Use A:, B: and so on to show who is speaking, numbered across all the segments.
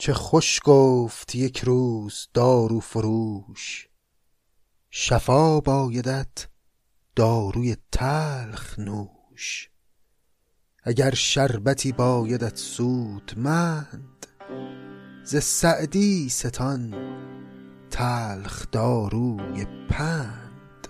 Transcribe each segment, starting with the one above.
A: چه خوش گفت یک روز دارو فروش. شفا بایدت داروی تلخ نوش. اگر شربتی بایدت سودمند ز سعدی ستان تلخ داروی پند.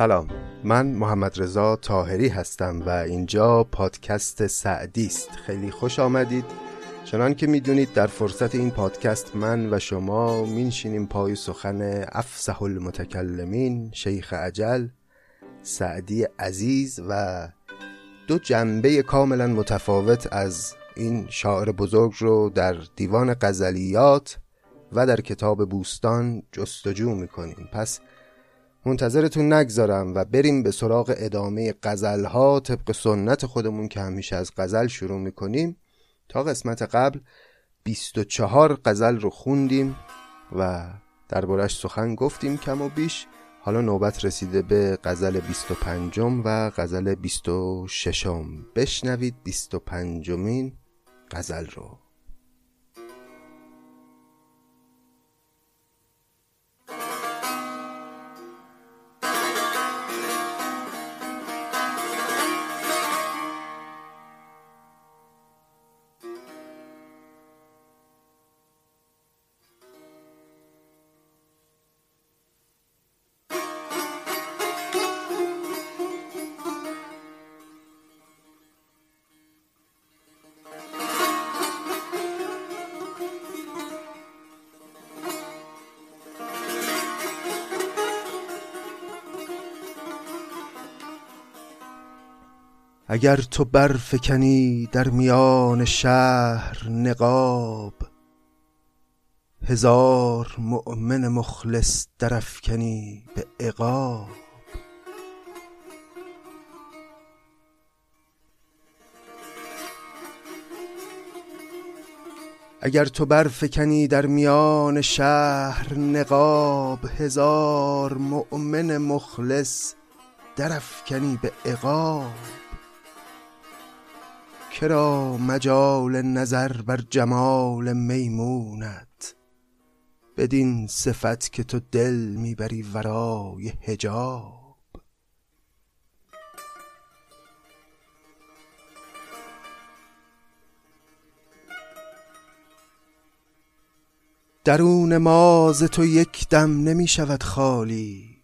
B: سلام. من محمد رضا تاهری هستم و اینجا پادکست سعدی است. خیلی خوش آمدید. چنان که می‌دونید در فرصت این پادکست من و شما مینشینیم پای سخن افسح المتکلمین شیخ عجل سعدی عزیز و دو جنبه کاملا متفاوت از این شاعر بزرگ رو در دیوان غزلیات و در کتاب بوستان جستجو می‌کنیم. پس منتظرتون نگذارم و بریم به سراغ ادامه ها طبق سنت خودمون که همیشه از غزل شروع می‌کنیم تا قسمت قبل 24 غزل رو خوندیم و دربارش سخن گفتیم کم و بیش. حالا نوبت رسیده به غزل 25 و غزل 26 بشنوید 25 مین غزل رو.
A: اگر تو برفکنی در میان شهر نقاب هزار مؤمن مخلص درفکنی به عقاب. اگر تو برفکنی در میان شهر نقاب هزار مؤمن مخلص درفکنی به عقاب. کرا مجال نظر بر جمال میمونت؟ بدین صفت که تو دل می‌بری ورای حجاب. درون ماز تو یک دم نمی شود خالی.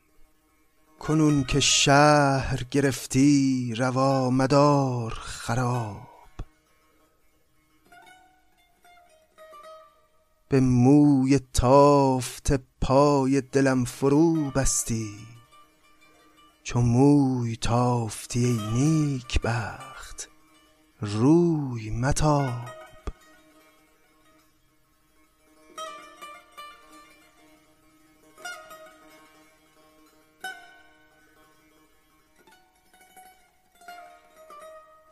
A: کنون که شهر گرفتی روا مدار خراب. به موی تافت پای دلم فرو بستی. چو موی تافتی ای نیک بخت روی متاب.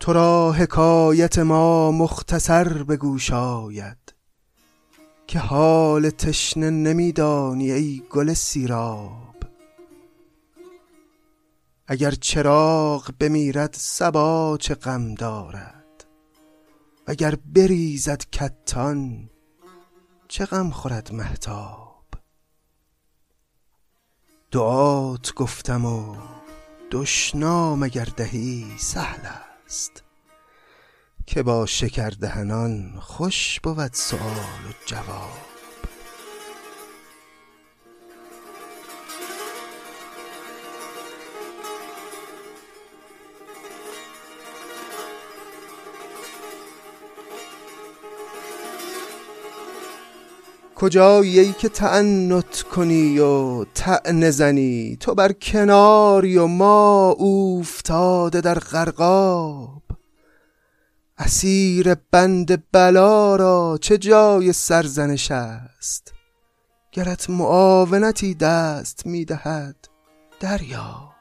A: تو را حکایت ما مختصر به گوش آید که حال تشنه نمیدانی ای گل سیراب. اگر چراغ بمیرد صبا چه غم دارد اگر بریزد کتان چه غم خورد مهتاب. دعات گفتم و دشنام اگر دهی سهل است. که با شکردهنان خوش بود سؤال و جواب. کجایی ای که تعنت کنی و تعنه زنی؟ تو بر کناری و ما اوفتاده در غرقاب. اسیر بند بلا را چه جای سرزنش است؟ گرت معاونتی دست می‌دهد دریا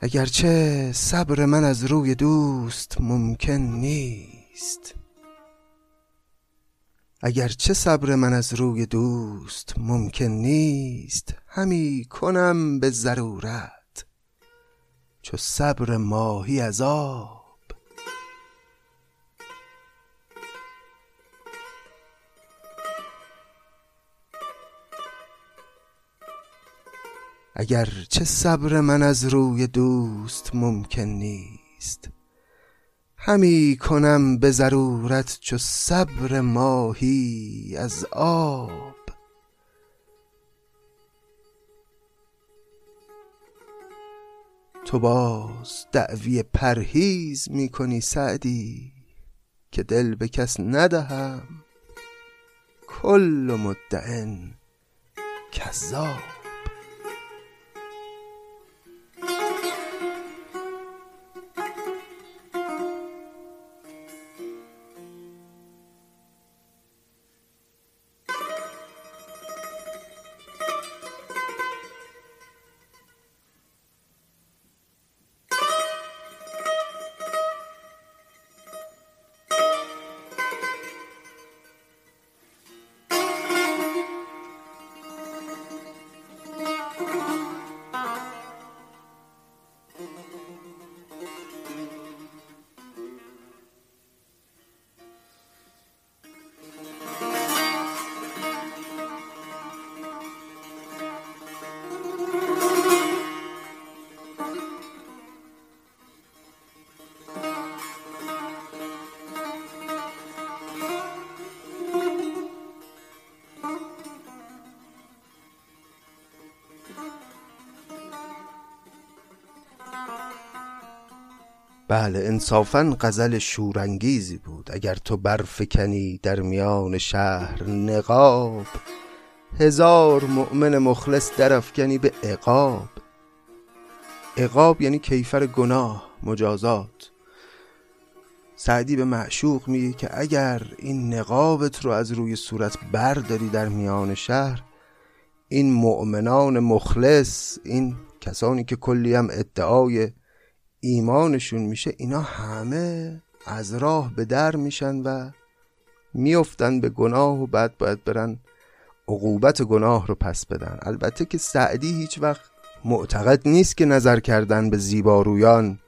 A: اگرچه صبر من از روی دوست ممکن نیست اگرچه صبر من از روی دوست ممکن نیست همی کنم به ضرورت چو صبر ماهی از آب. اگر چه صبر من از روی دوست ممکن نیست همی کنم به ضرورت چو صبر ماهی از آب. تو باز دعوی پرهیز می کنی سعدی که دل به کس ندهم. کل مدعن کذاب. بله انصافا غزل شورانگیزی بود. اگر تو برفکنی در میان شهر نقاب هزار مؤمن مخلص درافکنی به عقاب. عقاب یعنی کیفر گناه مجازات. سعدی به معشوق میگه که اگر این نقابت رو از روی صورت برداری در میان شهر این مؤمنان مخلص این کسانی که کلی هم ادعای ایمانشون میشه اینا همه از راه به در میشن و میفتن به گناه و بعد باید برن عقوبت گناه رو پس بدن. البته که سعدی هیچ وقت معتقد نیست که نظر کردن به زیبارویان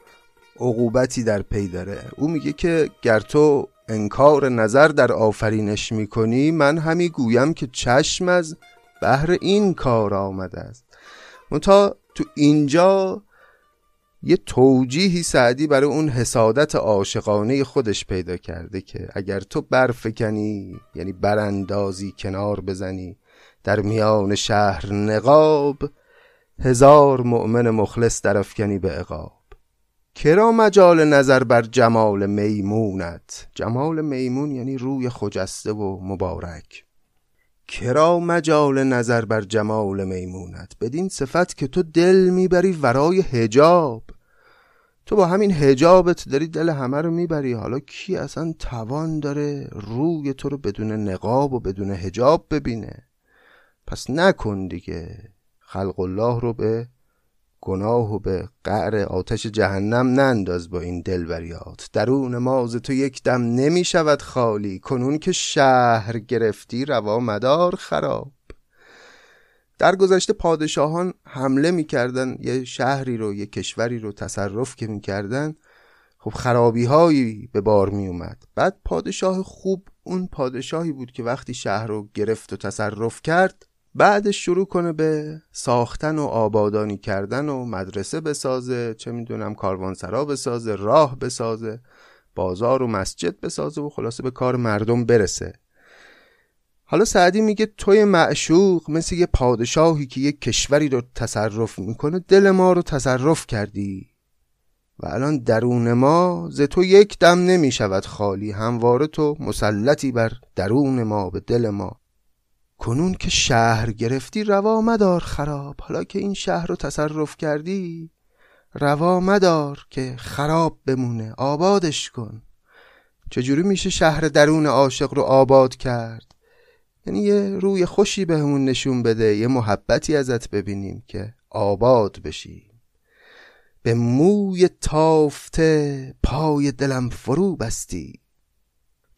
A: عقوبتی در پی داره. او میگه که گر تو انکار نظر در آفرینش می‌کنی من همی گویم که چشم از بهر این کار آمده است. منتها تو اینجا یه توجیهی سعدی برای اون حسادت عاشقانه خودش پیدا کرده که اگر تو برفکنی یعنی براندازی کنار بزنی در میان شهر نقاب هزار مؤمن مخلص درفکنی به عقاب. کرا مجال نظر بر جمال میمونت؟ جمال میمون یعنی روی خجسته و مبارک. کرا مجال نظر بر جمال میمونت بدین صفت که تو دل می‌بری ورای هجاب تو با همین هجابت داری دل همه رو می‌بری حالا کی اصلا توان داره روی تو رو بدون نقاب و بدون هجاب ببینه؟ پس نکن دیگه خلق الله رو به گناه و به قعر آتش جهنم ننداز با این دلبریات. درون ماز تو یک دم نمی شود خالی کنون که شهر گرفتی روا مدار خراب. در گذشته پادشاهان حمله می‌کردن یه شهری رو یه کشوری رو تصرف که می‌کردن. خب خرابی هایی به بار می اومد بعد پادشاه خوب اون پادشاهی بود که وقتی شهر رو گرفت و تصرف کرد بعدش شروع کنه به ساختن و آبادانی کردن و مدرسه بسازه چه می‌دونم کاروانسرا بسازه راه بسازه بازار و مسجد بسازه و خلاصه به کار مردم برسه. حالا سعدی میگه توی معشوق مثل یه پادشاهی که یه کشوری رو تصرف می‌کنه دل ما رو تصرف کردی. و الان درون ما ز تو یک دم نمی شود خالی همواره تو مسلطی بر درون ما به دل ما. کنون که شهر گرفتی روا مدار خراب. حالا که این شهر رو تصرف کردی روا مدار که خراب بمونه. آبادش کن. چجوری میشه شهر درون عاشق رو آباد کرد؟ یعنی یه روی خوشی بهمون نشون بده یه محبتی ازت ببینیم که آباد بشی به موی تافته پای دلم فرو بستی.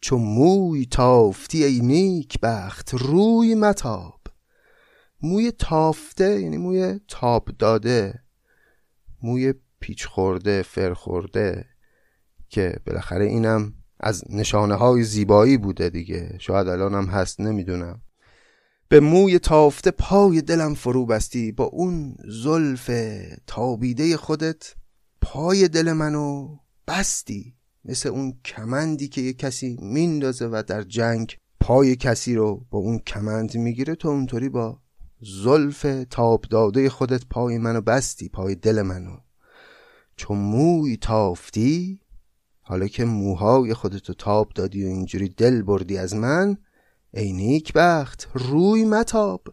A: چو موی تافتی ای نیک بخت روی متاب. موی تافته یعنی موی تاب داده موی پیچ خورده فر خورده که بالاخره اینم از نشانه های زیبایی بوده دیگه. شاید الان هم هست نمی‌دونم. به موی تافته پای دلم فرو بستی با اون زلف تابیده خودت پای دل منو بستی. مثل اون کمندی که یه کسی میندازه و در جنگ پای کسی رو با اون کمند می‌گیره تو اونطوری با زلف تاب داده خودت پای منو بستی پای دل منو. چون موی تافتی حالا که موهای خودتو تاب دادی و اینجوری دل بردی از من ای نیک بخت روی متاب.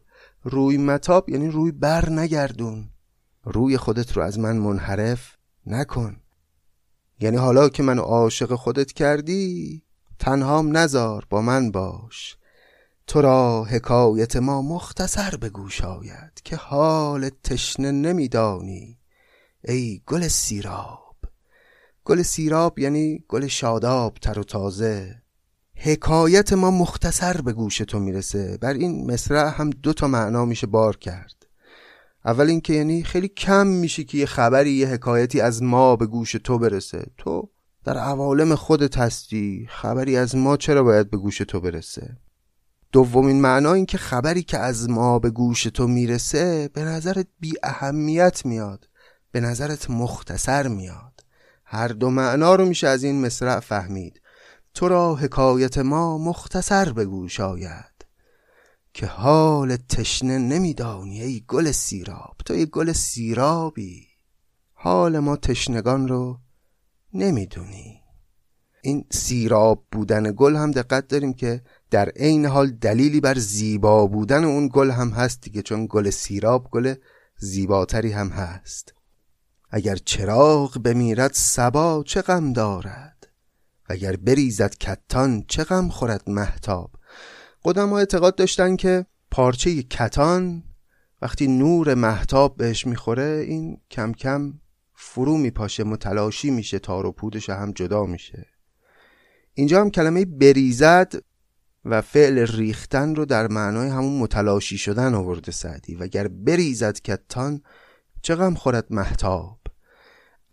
A: روی متاب یعنی روی بر نگردون روی خودت رو از من منحرف نکن. یعنی حالا که منو عاشق خودت کردی تنهام نزار با من باش. تو را حکایت ما مختصر به گوش آید که حال تشنه نمیدانی. ای گل سیراب. گل سیراب یعنی گل شاداب تر و تازه. حکایت ما مختصر به گوش تو می‌رسه. بر این مصرع هم دو تا معنا میشه بار کرد. اول اینکه یعنی خیلی کم میشه که یه خبری یه حکایتی از ما به گوش تو برسه. تو در عوالم خودت هستی. خبری از ما چرا باید به گوش تو برسه؟ دومین معنا این که خبری که از ما به گوش تو می‌رسه به نظرت بی اهمیت میاد. به نظرت مختصر میاد. هر دو معنا رو میشه از این مصرع فهمید. تو را حکایت ما مختصر به گوش آید. که حال تشنه نمیدانی ای گل سیراب. تو ای گل سیرابی. حال ما تشنگان رو نمی‌دونی. این سیراب بودن گل هم دقت داریم که در عین حال دلیلی بر زیبا بودن اون گل هم هست دیگه چون گل سیراب گل زیباتری هم هست. اگر چراغ بمیرد سبا چه غم دارد؟ اگر بریزد کتان چه غم خورد محتاب قدما اعتقاد داشتن که پارچه کتان وقتی نور محتاب بهش می‌خوره این کم کم فرو میپاشه متلاشی میشه تار و پودش هم جدا میشه. اینجا هم کلمه بریزد و فعل ریختن رو در معنای همون متلاشی شدن آورده سعدی. و اگر بریزد کتان غم خورد محتاب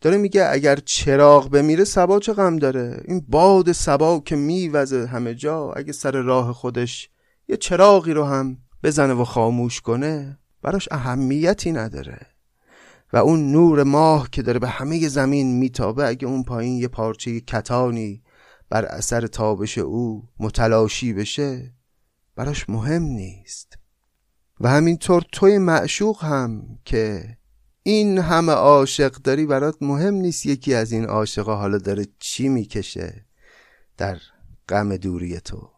A: داره میگه اگر چراغ بمیره سبا چه غم داره؟ این باد سبا که میوزه همه جا اگه سر راه خودش یه چراغی رو هم بزنه و خاموش کنه براش اهمیتی نداره. و اون نور ماه که داره به همه زمین میتابه اگه اون پایین یه پارچه کتانی بر اثر تابش او متلاشی بشه براش مهم نیست. و همینطور توی معشوق هم که این همه عاشق داری برات مهم نیست یکی از این عاشقا حالا داره چی می‌کشه در غم دوری تو.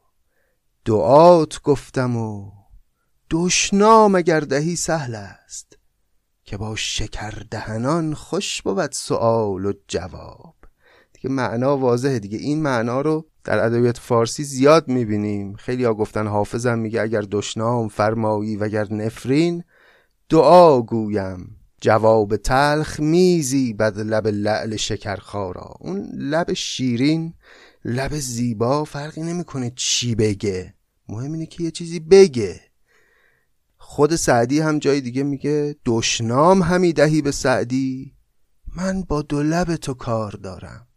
A: دعات گفتم و دشنام اگر دهی سهل است که با شکر دهنان خوش بود سوال و جواب. دیگه معنا واضحه دیگه. این معنا رو در ادبیات فارسی زیاد می‌بینیم. خیلی ها گفتن حافظم میگه اگر دشنام فرمایی و اگر نفرین دعا گویم. جواب تلخ میزی بد لب لعل شکرخارا اون لب شیرین لب زیبا فرقی نمی‌کنه چی بگه. مهم اینه که یه چیزی بگه. خود سعدی هم جای دیگه میگه دشنام همی دهی به سعدی. من با دو لب تو کار دارم.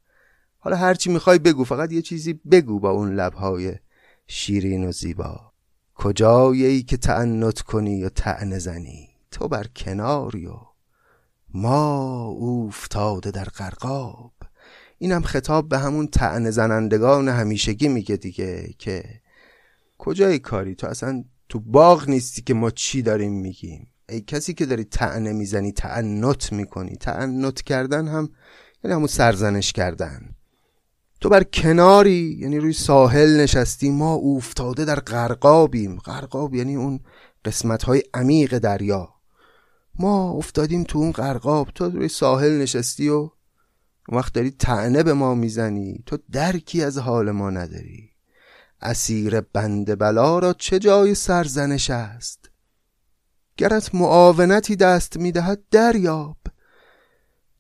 A: حالا هرچی می‌خوای بگو فقط یه چیزی بگو با اون لبهای شیرین و زیبا. کجایی ای که تعنت کنی و تعنه زنی؟ تو بر کناری و ما اوفتاده در غرقاب. اینم خطاب به همون تعنه زنندگان همیشگی میگه دیگه که کجای کاری؟ تو اصلا تو باغ نیستی که ما چی داریم میگیم؟ ای کسی که داری تعنه می‌زنی تعنت می‌کنی. تعنت کردن هم یعنی همون سرزنش کردن. تو بر کناری یعنی روی ساحل نشستی ما افتاده در غرقابیم. غرقاب یعنی اون قسمت های عمیق دریا. ما افتادیم تو اون غرقاب تو روی ساحل نشستی و وقت داری تعنه به ما می‌زنی. تو درکی از حال ما نداری. اسیر بند بلا را چه جای سرزنش است؟ گرت معاونتی دست می‌دهد دریاب.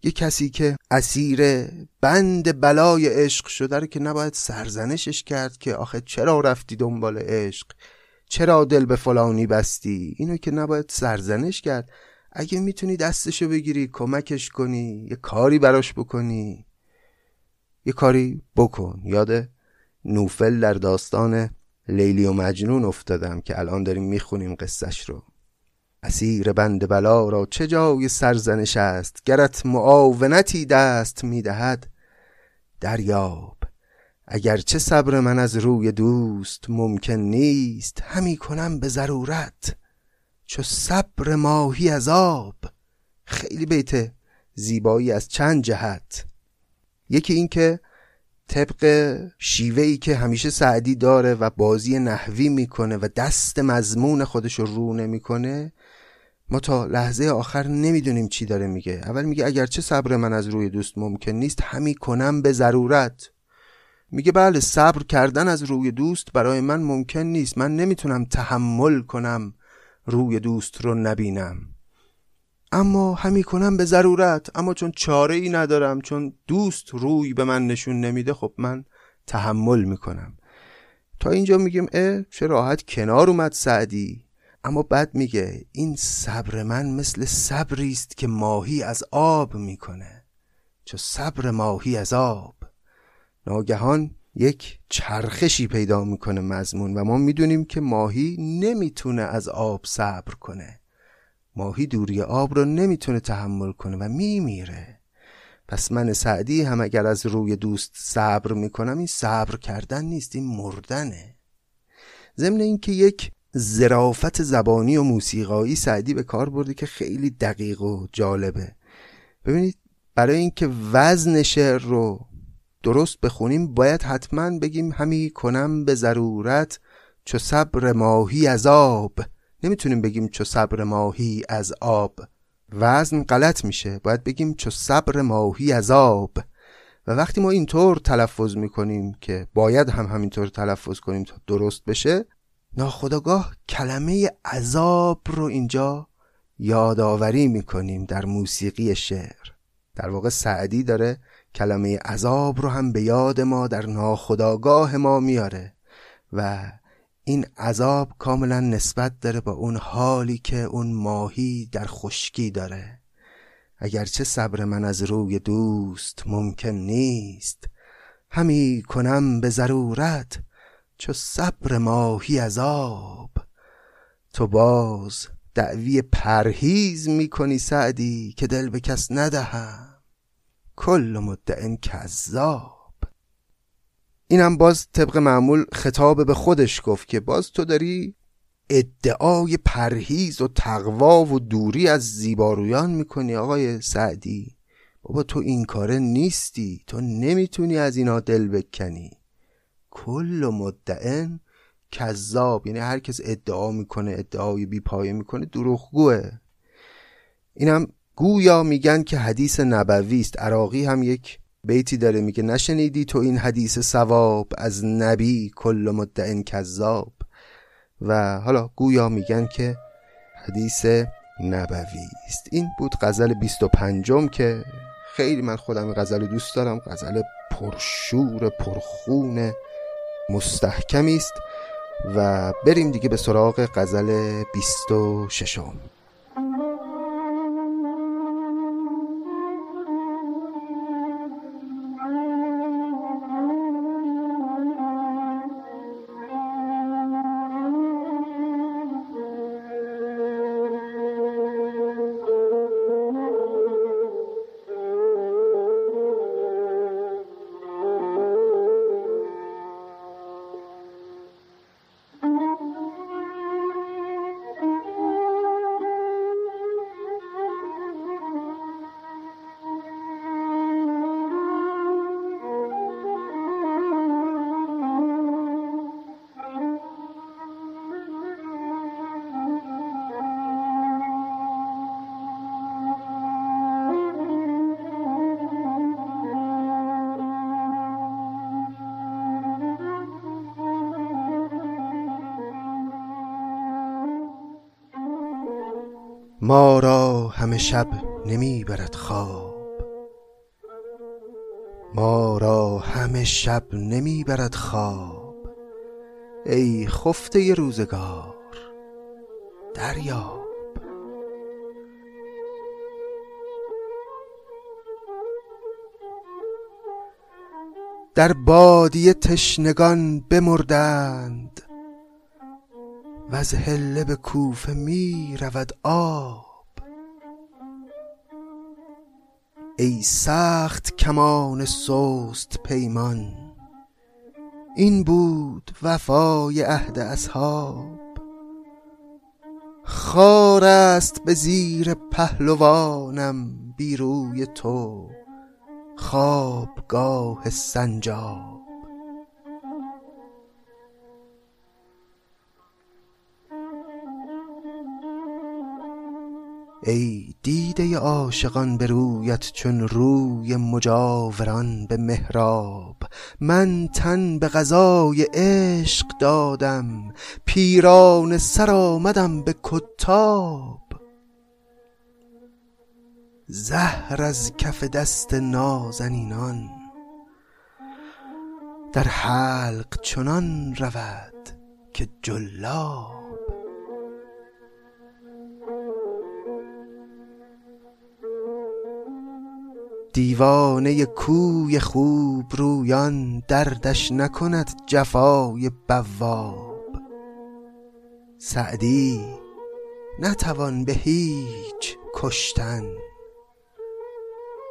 A: یه کسی که اسیر بند بلای عشق شده رو که نباید سرزنشش کرد که آخه چرا رفتی دنبال عشق؟ چرا دل به فلانی بستی؟ اینو که نباید سرزنش کرد. اگه می‌تونی دستشو بگیری کمکش کنی یه کاری براش بکنی. یه کاری بکن. یاد نوفل در داستان لیلی و مجنون افتادم که الان داریم می‌خونیم قصهش رو. اسیر بند بلا را چه جای سرزنش است؟ گرت معاونتی دست می‌دهد. دریاب چه صبر من از روی دوست ممکن نیست همی کنم به ضرورت. چو صبر ماهی از آب. خیلی بیت زیبایی از چند جهت. یکی این که طبق شیوه که همیشه سعدی داره و بازی نحوی می‌کنه و دست مضمون خودش رو رو نمی‌کنه ما تا لحظه آخر نمی‌دونیم چی داره میگه. اول میگه اگرچه صبر من از روی دوست ممکن نیست همی کنم به ضرورت. میگه بله صبر کردن از روی دوست برای من ممکن نیست. من نمی‌تونم تحمل کنم. روی دوست رو نبینم. اما همی کنم به ضرورت. اما چون چاره ای ندارم چون دوست روی به من نشون نمیده خب من تحمل می‌کنم. تا اینجا میگیم اه چه راحت کنار اومد سعدی. اما بعد میگه این صبر من مثل صبری است که ماهی از آب می‌کنه. چو صبر ماهی از آب. ناگهان یک چرخشی پیدا می‌کنه مضمون و ما می‌دونیم که ماهی نمی‌تونه از آب صبر کنه. ماهی دوری آب رو نمی‌تونه تحمل کنه و میمیره. پس من سعدی هم اگر از روی دوست صبر می‌کنم این صبر کردن نیست این مردنه. ضمن اینکه یک زرافت زبانی و موسیقایی سعدی به کار برده که خیلی دقیق و جالبه. ببینید برای اینکه وزن شعر رو درست بخونیم باید حتما بگیم همی کنم به ضرورت چو صبر ماهی از آب. نمی‌تونیم بگیم چو صبر ماهی از آب. وزن غلط میشه باید بگیم چو صبر ماهی از آب. و وقتی ما اینطور تلفظ می‌کنیم که باید هم همینطور تلفظ کنیم تا درست بشه ناخداگاه کلمه عذاب رو اینجا یادآوری می‌کنیم در موسیقی شعر. در واقع سعدی داره کلمه عذاب رو هم به یاد ما در ناخداگاه ما میاره و این عذاب کاملا نسبت داره با اون حالی که اون ماهی در خشکی داره. اگرچه صبر من از روی دوست ممکن نیست همی کنم به ضرورت چو صبر ماهی آب تو باز دعوی پرهیز می‌کنی سعدی که دل به کس ندهم کل مدعن کذاب. اینم باز طبق معمول خطاب به خودش گفت که باز تو داری ادعای پرهیز و تقوا و دوری از زیبارویان می‌کنی آقای سعدی. بابا تو این کاره نیستی. تو نمی‌تونی از اینا دل بکنی. کل مدعن کذاب. یعنی هر کس ادعا می‌کنه ادعای بی پایه می‌کنه دروغگوه. اینم گویا میگن که حدیث نبوی است. عراقی هم یک بیتی داره میگه نشنیدی تو این حدیث سواب از نبی کل مدعن کذاب. و حالا گویا میگن که حدیث نبوی است. این بود غزل 25 که خیلی من خودم غزل دوست دارم. غزل پرشور پرخون مستحکمی است. و بریم دیگه به سراغ غزل 26
C: ما را همه شب نمی برد خواب. ما را همه شب نمی برد خواب. ای خفته روزگار دریاب. در بادی تشنگان بمردند. و از هله به کوفه می رود آب. ای سخت کمان سست پیمان این بود وفای عهد اصحاب. خار است به زیر پهلوانم بیروی تو خوابگاه سنجاب. ای دیده عاشقان به رویت چون روی مجاوران به محراب. من تن به غذای عشق دادم پیران سر آمدم به کتاب. زهر از کف دست نازنینان در حلق چنان رود که جلاب. دیوانه کوی خوب رویان دردش نکند جفای بواب. سعدی نتوان به هیچ کشتن.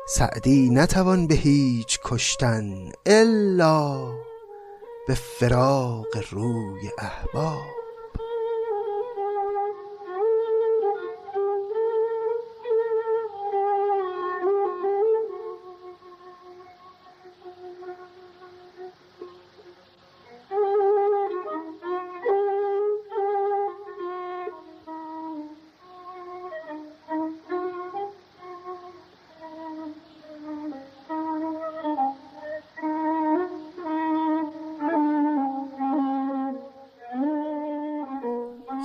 C: سعدی نتوان به هیچ کشتن الا به فراق روی احباب.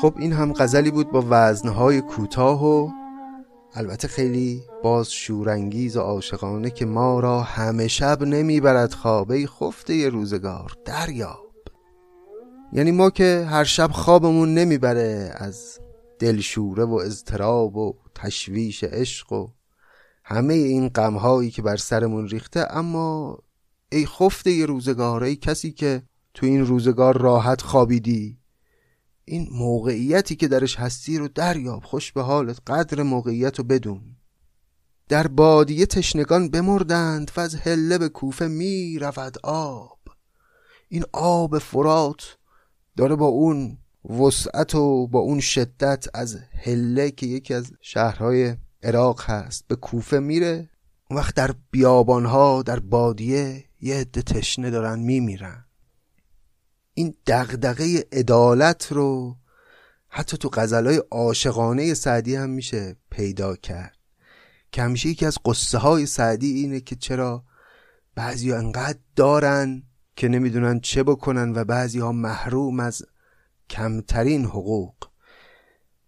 A: خب این هم غزلی بود با وزنهای کوتاه و البته خیلی باز شورانگیز و عاشقانه که ما را همه شب نمی‌برد خوابه خفته روزگار دریاب. یعنی ما که هر شب خوابمون نمی‌بره از دلشوره و اضطراب و تشویش عشق و همه این غمهایی که بر سرمون ریخته اما ای خفته روزگار ای کسی که تو این روزگار راحت خوابیدی. این موقعیتی که درش هستی رو دریاب خوش به حالت قدر موقعیت رو بدون. در بادیه تشنگان بمردند و از هله به کوفه می رود آب. این آب فرات داره با اون وسعت و با اون شدت از هله که یکی از شهرهای عراق هست به کوفه میره. اون وقت در بیابانها در بادیه یه عده تشنه دارن میمیرن. این دغدغه عدالت رو حتی تو غزلای عاشقانه سعدی هم میشه پیدا کرد. که همیشه یکی از قصه های سعدی اینه که چرا بعضی ها انقدر دارن که نمی‌دونن چه بکنن و بعضی ها محروم از کمترین حقوق.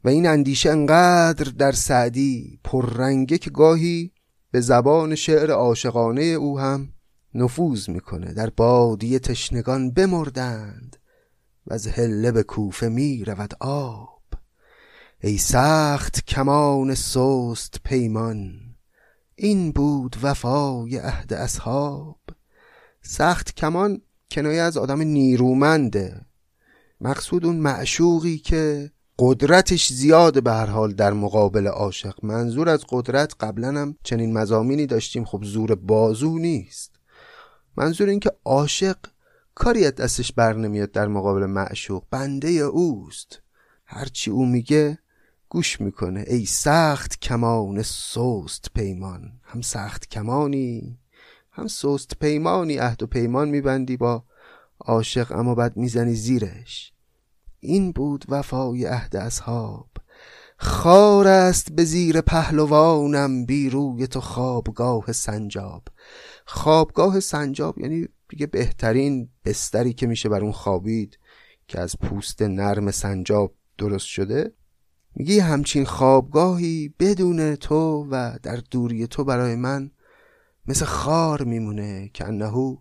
A: و این اندیشه انقدر در سعدی پررنگه که گاهی به زبان شعر عاشقانه او هم نفوذ می‌کنه. در بادی تشنگان بمردند و از هله به کوفه می رود آب. ای سخت کمان سست پیمان این بود وفای عهد اصحاب. سخت کمان کنایه از آدم نیرومنده مقصود اون معشوقی که قدرتش زیاده به هر حال در مقابل عاشق. منظور از قدرت قبلا هم چنین مزامینی داشتیم. خب زور بازو نیست. منظور این که عاشق کاری از دستش بر نمیاد در مقابل معشوق بنده اوست. هرچی او میگه گوش می‌کنه. ای سخت کمان سست پیمان. هم سخت کمانی هم سست پیمانی. عهد و پیمان میبندی با عاشق اما بعد می‌زنی زیرش. این بود وفای عهد اصحاب. خار است به زیر پهلوانم بیروی تو خوابگاه سنجاب. خوابگاه سنجاب یعنی دیگه بهترین بستری که میشه بر اون خوابید که از پوست نرم سنجاب درست شده میگه همچین خوابگاهی بدون تو و در دوری تو برای من مثل خار میمونه که انهو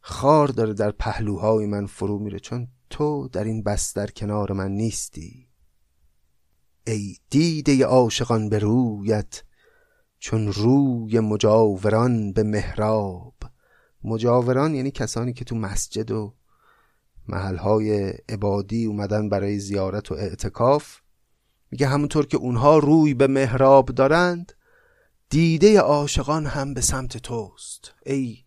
A: خار داره در پهلوهای من فرو میره چون تو در این بستر کنار من نیستی. ای دیده عاشقان به رویت چون روی مجاوران به محراب. مجاوران یعنی کسانی که تو مسجد و محلهای عبادی اومدن برای زیارت و اعتکاف. میگه همونطور که اونها روی به محراب دارند دیده عاشقان هم به سمت توست. ای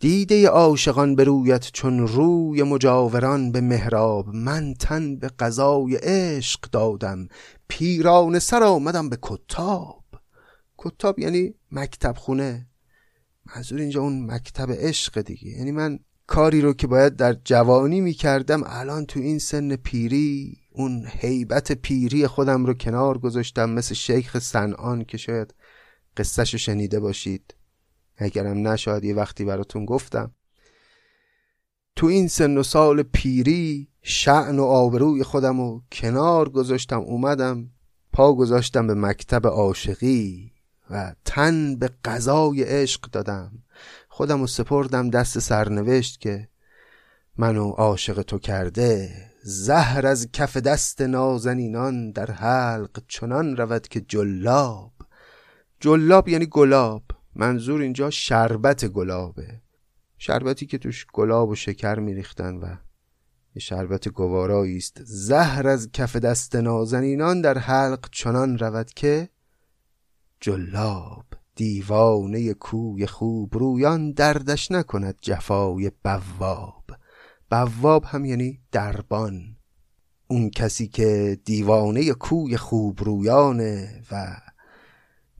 A: دیده عاشقان به رویت چون روی مجاوران به محراب. من تن به قضای عشق دادم پیران سر آمدم به کتاب. کتاب یعنی مکتب خونه منظور اینجا اون مکتب عشق دیگه. یعنی من کاری رو که باید در جوانی می‌کردم الان تو این سن پیری اون حیبت پیری خودم رو کنار گذاشتم مثل شیخ سنان که شاید قصهش شنیده باشید. اگرم نشاید یه وقتی براتون گفتم. تو این سن و سال پیری شعن و آبروی خودم رو کنار گذاشتم اومدم پا گذاشتم به مکتب عاشقی. و تن به قضای عشق دادم. خودم رو سپردم دست سرنوشت که منو عاشق تو کرده زهر از کف دست نازنینان در حلق چنان رود که جلاب. جلاب یعنی گلاب. منظور اینجا شربت گلابه. شربتی که توش گلاب و شکر میریختن و یه شربت گوارایی است. زهر از کف دست نازنینان در حلق چنان رود که جلاب دیوانه کوی خوب رویان دردش نکند جفای بواب. بواب هم یعنی دربان. اون کسی که دیوانه کوی خوب رویانه و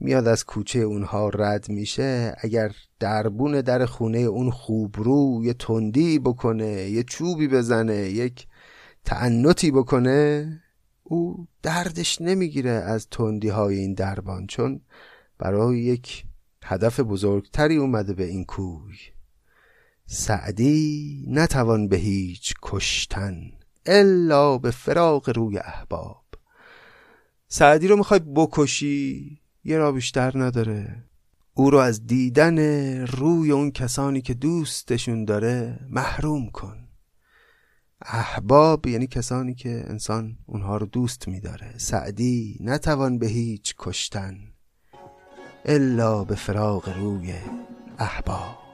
A: میاد از کوچه اونها رد میشه اگر دربون در خونه اون خوبرو یه تندی بکنه یه چوبی بزنه یک تعنتی بکنه او دردش نمی‌گیره از تندی های این دربان چون برای یک هدف بزرگتری اومده به این کوی. سعدی نتوان به هیچ کشتن الا به فراغ روی احباب. سعدی رو می‌خوای بکشی یه را بیشتر نداره. او رو از دیدن روی اون کسانی که دوستشون داره محروم کن. احباب یعنی کسانی که انسان اونها رو دوست میداره. سعدی نتوان به هیچ کشتن الا به فراغ روی احباب.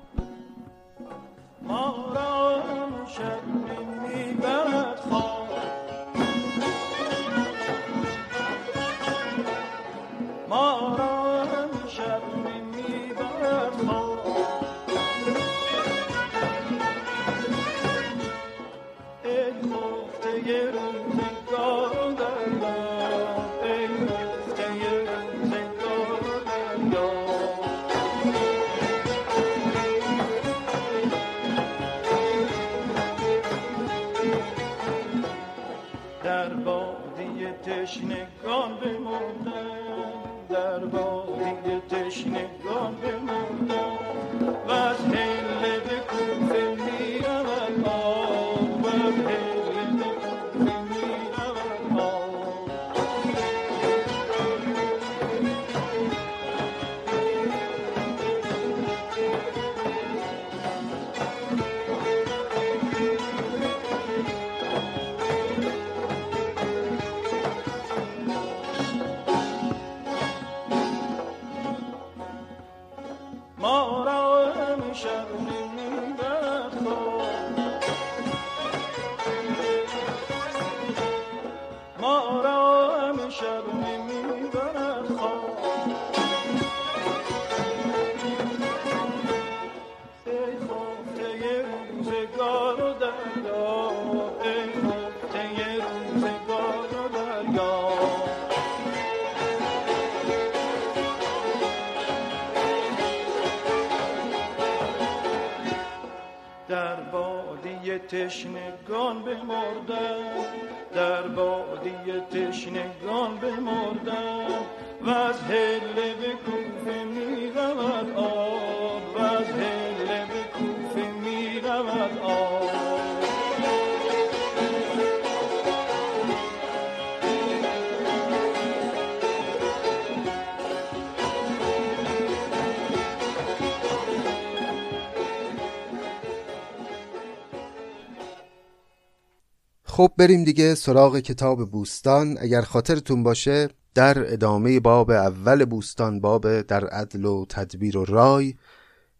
A: خب بریم دیگه سراغ کتاب بوستان. اگر خاطرتون باشه در ادامه باب اول بوستان باب در عدل و تدبیر و رای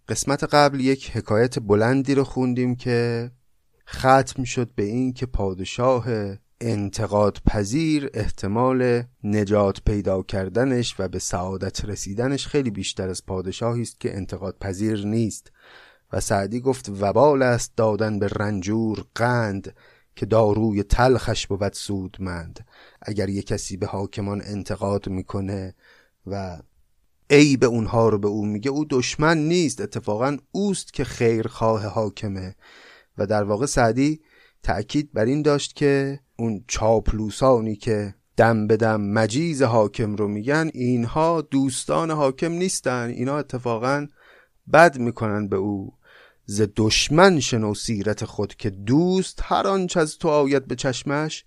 A: قسمت قبل یک حکایت بلندی رو خوندیم که ختم شد به این که پادشاه انتقاد پذیر احتمال نجات پیدا کردنش و به سعادت رسیدنش خیلی بیشتر از پادشاهی است که انتقاد پذیر نیست. و سعدی گفت وبال است دادن به رنجور قند. که داروی تلخش بود سودمند اگر یه کسی به حاکمان انتقاد می‌کنه و ای به اونها رو به او میگه او دشمن نیست. اتفاقا اوست که خیرخواه حاکمه. و در واقع سعدی تأکید بر این داشت که اون چاپلوسانی که دم به دم مجیز حاکم رو میگن اینها دوستان حاکم نیستن. اینا اتفاقا بد می‌کنن به او. ز دشمن شنو سیرت خود که دوست هر آنچ از تو آید به چشمش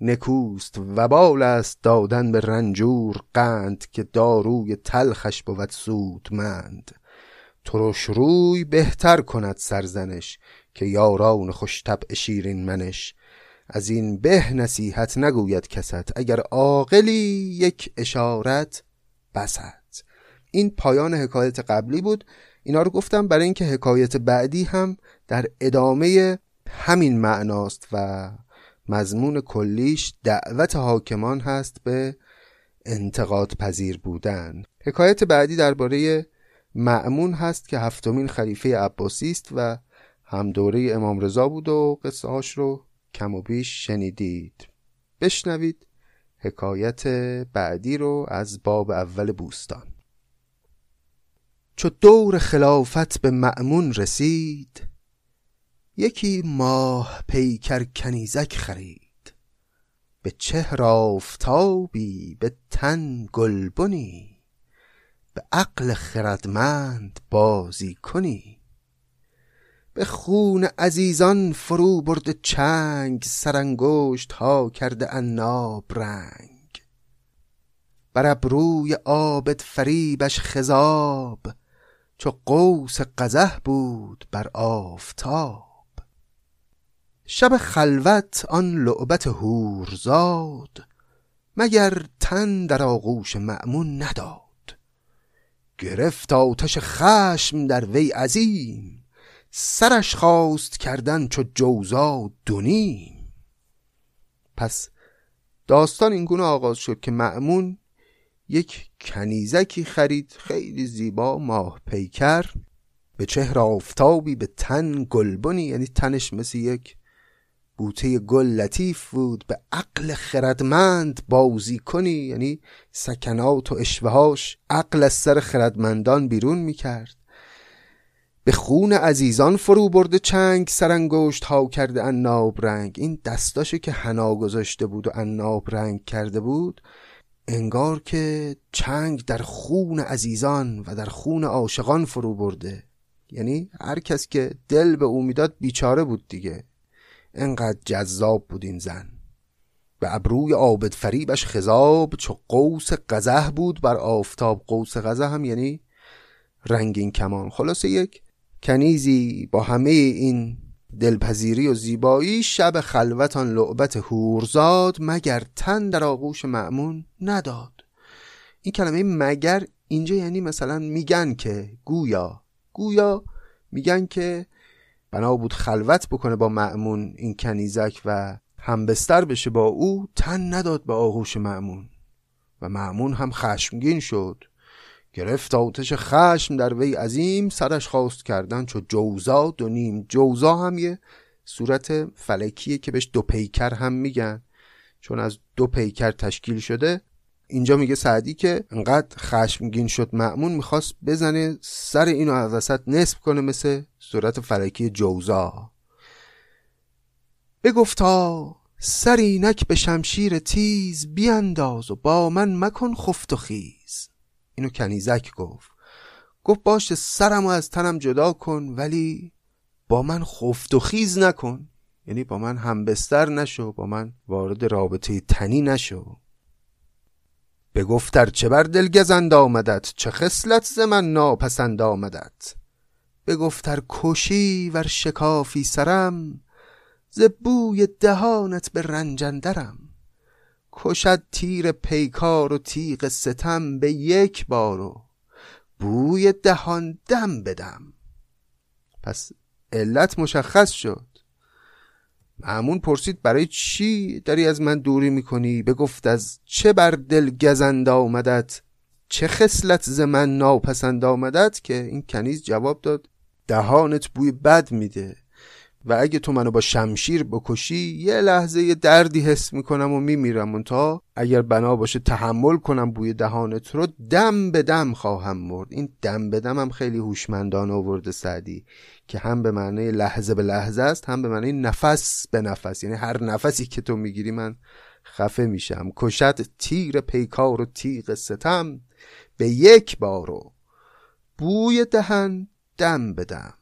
A: نکوست. وبال است دادن به رنجور قند که داروی تلخش بود سودمند. ترش روی بهتر کند سرزنش که یاران خوش طبع شیرین منش. از این به نصیحت نگوید کست اگر عاقلی یک اشارت بسد این پایان حکایت قبلی بود. اینا رو گفتم برای اینکه حکایت بعدی هم در ادامه همین معناست و مضمون کلیش دعوت حاکمان هست به انتقاد پذیر بودن. حکایت بعدی درباره معمون هست که هفتمین خلیفه عباسی است و هم دوره امام رضا بود و قصه هاش رو کم و بیش شنیدید. بشنوید حکایت بعدی رو از باب اول بوستان. چو دور خلافت به معمون رسید یکی ماه پیکر کنیزک خرید به چهر آفتابی به تن گلبنی به عقل خردمند بازی کنی. به خون عزیزان فرو برده چنگ سرانگشت ها کرده عناب رنگ. بر ابروی عابد فریبش خضاب چو قوس قزح بود بر آفتاب. شب خلوت آن لعبت هورزاد مگر تن در آغوش مأمون نداد. گرفت آتش خشم در وی عظیم سرش خواست کردن چو جوزا دونیم پس داستان اینگونه آغاز شد که مأمون یک کنیزکی خرید خیلی زیبا ماه پیکر. به چهر آفتابی به تن گلبنی یعنی تنش مثل یک بوته گل لطیف بود. به عقل خردمند بازی کنی یعنی سکنات و اشوهاش عقل از سر خردمندان بیرون می‌کرد. به خون عزیزان فرو برده چنگ سرانگشت ها کرده عناب رنگ. این دستاشو که حنا گذاشته بود و عناب رنگ کرده بود انگار که چنگ در خون عزیزان و در خون عاشقان فرو برده. یعنی هر کس که دل به او می‌داد بیچاره بود دیگه. انقدر جذاب بود این زن. به ابروی عابد فریبش خذاب چو قوس قزه بود بر آفتاب. قوس قزه هم یعنی رنگین کمان. خلاصه یک کنیزی با همه این دلپذیری و زیبایی شب خلوتان لعبت هورزاد مگر تن در آغوش معمون نداد. این کلمه مگر اینجا یعنی مثلا میگن که گویا. گویا میگن که بنا بود خلوت بکنه با معمون این کنیزک و همبستر بشه با او تن نداد به آغوش معمون و معمون هم خشمگین شد. گرفت آتش خشم در وی عظیم سرش خواست کردن چو جوزا دو نیم جوزا هم یه صورت فلکیه که بهش دو پیکر هم میگن. چون از دو پیکر تشکیل شده اینجا میگه سعدی که انقدر خشمگین شد معمون می‌خواست بزنه سر اینو از وسط نصب کنه مثل صورت فلکی جوزا. بگفتا سرینک به شمشیر تیز بیانداز و با من مکن خفت و خیز. اینو کنیزک گفت. گفت باشه سرمو از تنم جدا کن ولی با من خفت و خیز نکن. یعنی با من همبستر نشو با من وارد رابطه تنی نشو. بگفتر چه بر دل گزند آمدت؟ چه خصلت ز من ناپسند آمدت؟ بگفتر کشی ور شکافی سرم ز بوی دهانت به رنجندرم کشد تیر پیکار و تیغ ستم به یک بارو بوی دهان دم بدم پس علت مشخص شد. معمون پرسید برای چی داری از من دوری می‌کنی؟ بگفت از چه بر دل گزند آمدت؟ چه خصلت ز من ناپسند آمدت؟ که این کنیز جواب داد دهانت بوی بد میده. و اگه تو منو با شمشیر بکشی یه لحظه یه دردی حس می‌کنم و میمیرم. تا اگر بنا باشه تحمل کنم بوی دهانت رو دم به دم خواهم مرد. این دم به دم هم خیلی هوشمندانه آورده سعدی که هم به معنی لحظه به لحظه است هم به معنی نفس به نفس. یعنی هر نفسی که تو می‌گیری من خفه میشم. کشد تیر پیکار و تیغ ستم به یک بارو بوی دهن دم بدم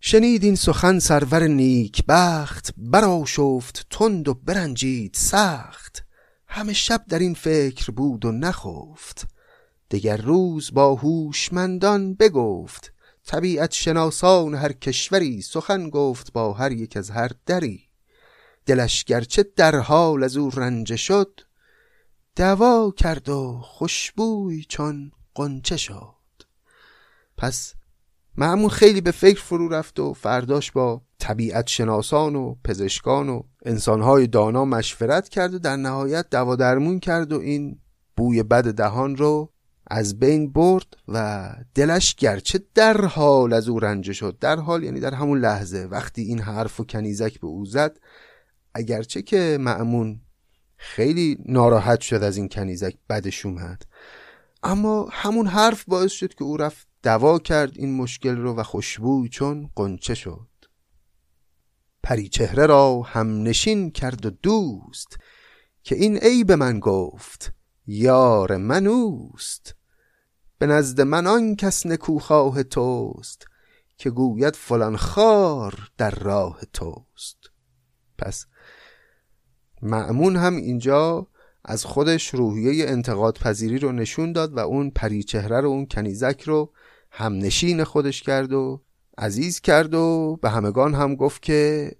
A: شنید این سخن سرور نیک بخت برا شفت تند و برنجید سخت. همه شب در این فکر بود و نخفت. دگر روز با هوشمندان بگفت. طبیعت شناسان هر کشوری سخن گفت با هر یک از هر دری. دلش گرچه در حال از او رنجه شد دوا کرد و خوشبوی چون قنچه شد. پس معمون خیلی به فکر فرو رفت و فرداش با طبیعت شناسان و پزشکان و انسانهای دانا مشورت کرد و در نهایت دوا درمون کرد و این بوی بد دهان رو از بین برد و دلش گرچه در حال از او رنجه شد. در حال یعنی در همون لحظه وقتی این حرف و کنیزک به او زد اگرچه که معمون خیلی ناراحت شد از این کنیزک بدش اومد. اما همون حرف باعث شد که او رفت دوا کرد این مشکل رو و خوشبوی چون قنچه شد. پری چهره را هم نشین کرد و دوست که این عیب من گفت یار من اوست. به نزد من آن کس نکوخواه توست که گوید فلان خار در راه توست. پس معمون هم اینجا از خودش روحیه انتقاد پذیری رو نشون داد و اون پریچهره رو اون کنیزک رو هم نشین خودش کرد و عزیز کرد و به همگان هم گفت که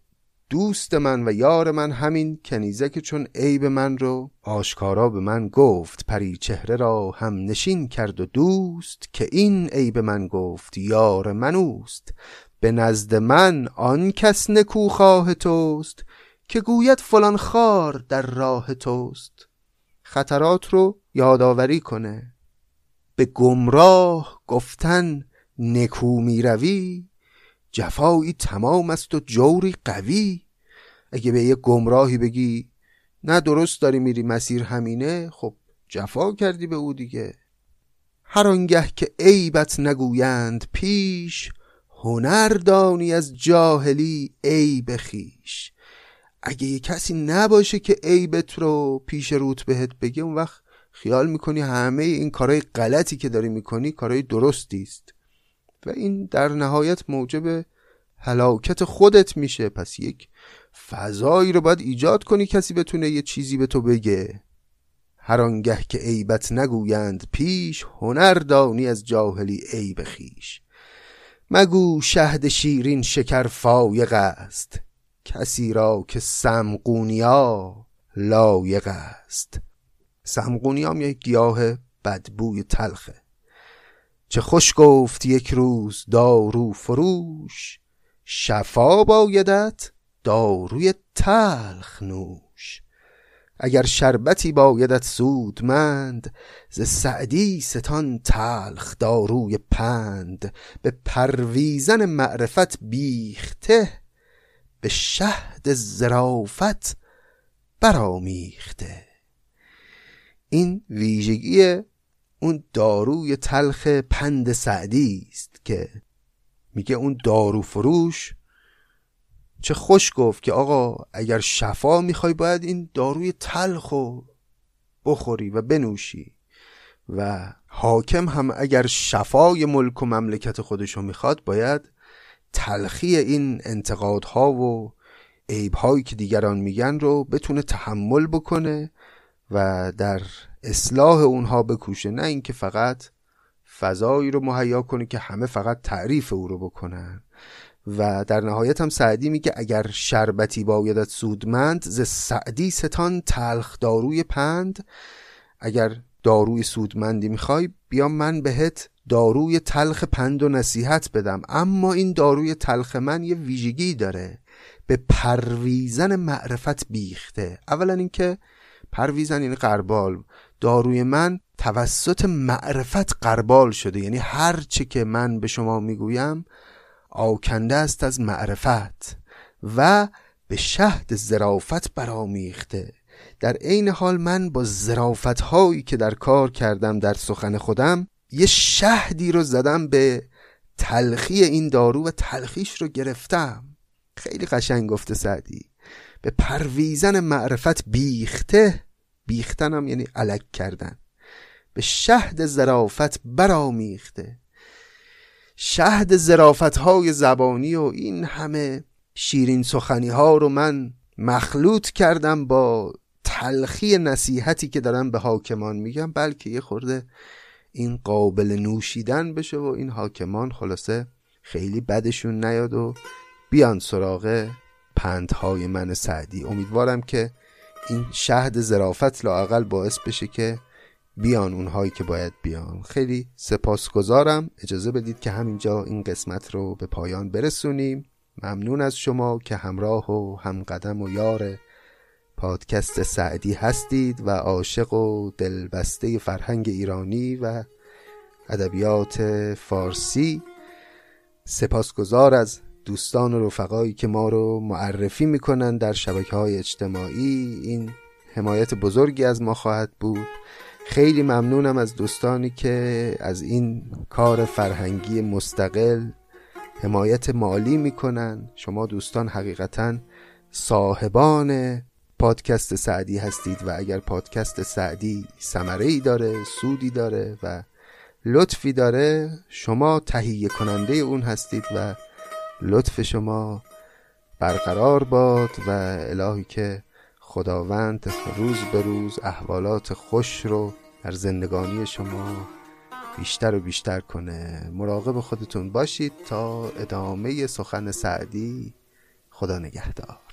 A: دوست من و یار من همین کنیزک چون عیب من رو آشکارا به من گفت. پری چهره را هم نشین کرد و دوست که این عیب من گفت. یار من اوست به نزد من آن کس نکوخواه توست که گوید فلان خار در راه توست. خطرات رو یادآوری کنه. به گمراه گفتن نکو می روی جفایی تمام است و جوری قوی. اگه به یه گمراهی بگی نه درست داری میری مسیر همینه خب جفا کردی به او دیگه. هر آنگه که عیبت نگویند پیش هنر دانی از جاهلی عیب خیش. اگه یه کسی نباشه که عیبت رو پیش روت بهت بگه اون وقت خیال می‌کنی همه این کارهای غلطی که داری می‌کنی کارهای درستی است. و این در نهایت موجب هلاکت خودت میشه. پس یک فضایی رو باید ایجاد کنی کسی بتونه یه چیزی به تو بگه. هر آنگه که عیبت نگویند پیش هنر دانی از جاهلی عیب خیش. مگو شهد شیرین شکر فایق است. کسی را که سمقونیا لایق است. سمقونی هم یک گیاه بدبوی تلخه. چه خوش گفت یک روز دارو فروش شفا بایدت داروی تلخ نوش. اگر شربتی بایدت سودمند ز سعدی ستان تلخ داروی پند. به پرویزن معرفت بیخته به شهد زرافت برامیخته این ویژگی اون داروی تلخ پند سعدی است که میگه اون دارو فروش چه خوش گفت که آقا اگر شفا می‌خوای باید این داروی تلخو بخوری و بنوشی و حاکم هم اگر شفای ملک و مملکت خودشو می‌خواد باید تلخی این انتقادها و عیبهایی که دیگران میگن رو بتونه تحمل بکنه و در اصلاح اونها بکوشه. نه اینکه فقط فضایی رو مهیا کنه که همه فقط تعریف او رو بکنن. و در نهایت هم سعدی میگه اگر شربتی بایدت سودمند ز سعدی ستان تلخ داروی پند. اگر داروی سودمندی می‌خوای بیا من بهت داروی تلخ پند و نصیحت بدم. اما این داروی تلخ من یه ویژگی داره. به پرویزن معرفت بیخته. اولا اینکه پرویزن یعنی قربال. داروی من توسط معرفت قربال شده. یعنی هر چه که من به شما می‌گویم آکنده است از معرفت و به شهد زرافت برامیخته در عین حال من با زرافت هایی که در کار کردم در سخن خودم یه شهدی رو زدم به تلخی این دارو و تلخیش رو گرفتم. خیلی قشنگ گفته سعدی. به پرویزن معرفت بیخته بیختنم یعنی علک کردن. به شهد زرافت برامیخته شهد زرافت های زبانی و این همه شیرین سخنی ها رو من مخلوط کردم با تلخی نصیحتی که دارم به حاکمان میگم. بلکه یه خورده این قابل نوشیدن بشه و این حاکمان خلاصه خیلی بدشون نیاد و بیان سراغ پندهای من سعدی. امیدوارم که این شهد زرافت لاقل باعث بشه که بیان اونهایی که باید بیان. خیلی سپاسگزارم. اجازه بدید که همینجا این قسمت رو به پایان برسونیم. ممنون از شما که همراه و همقدم و یار پادکست سعدی هستید و عاشق و دلبسته فرهنگ ایرانی و ادبیات فارسی. سپاسگزار از دوستان و رفقایی که ما رو معرفی می‌کنن در شبکه های اجتماعی. این حمایت بزرگی از ما خواهد بود. خیلی ممنونم از دوستانی که از این کار فرهنگی مستقل حمایت مالی می‌کنن. شما دوستان حقیقتا صاحبان پادکست سعدی هستید و اگر پادکست سعدی سمره ای داره سودی داره و لطفی داره شما تهیه کننده اون هستید و لطف شما برقرار باد و الهی که خداوند روز به روز احوالات خوش رو در زندگانی شما بیشتر و بیشتر کنه. مراقب خودتون باشید تا ادامه سخن سعدی. خدا نگهدار.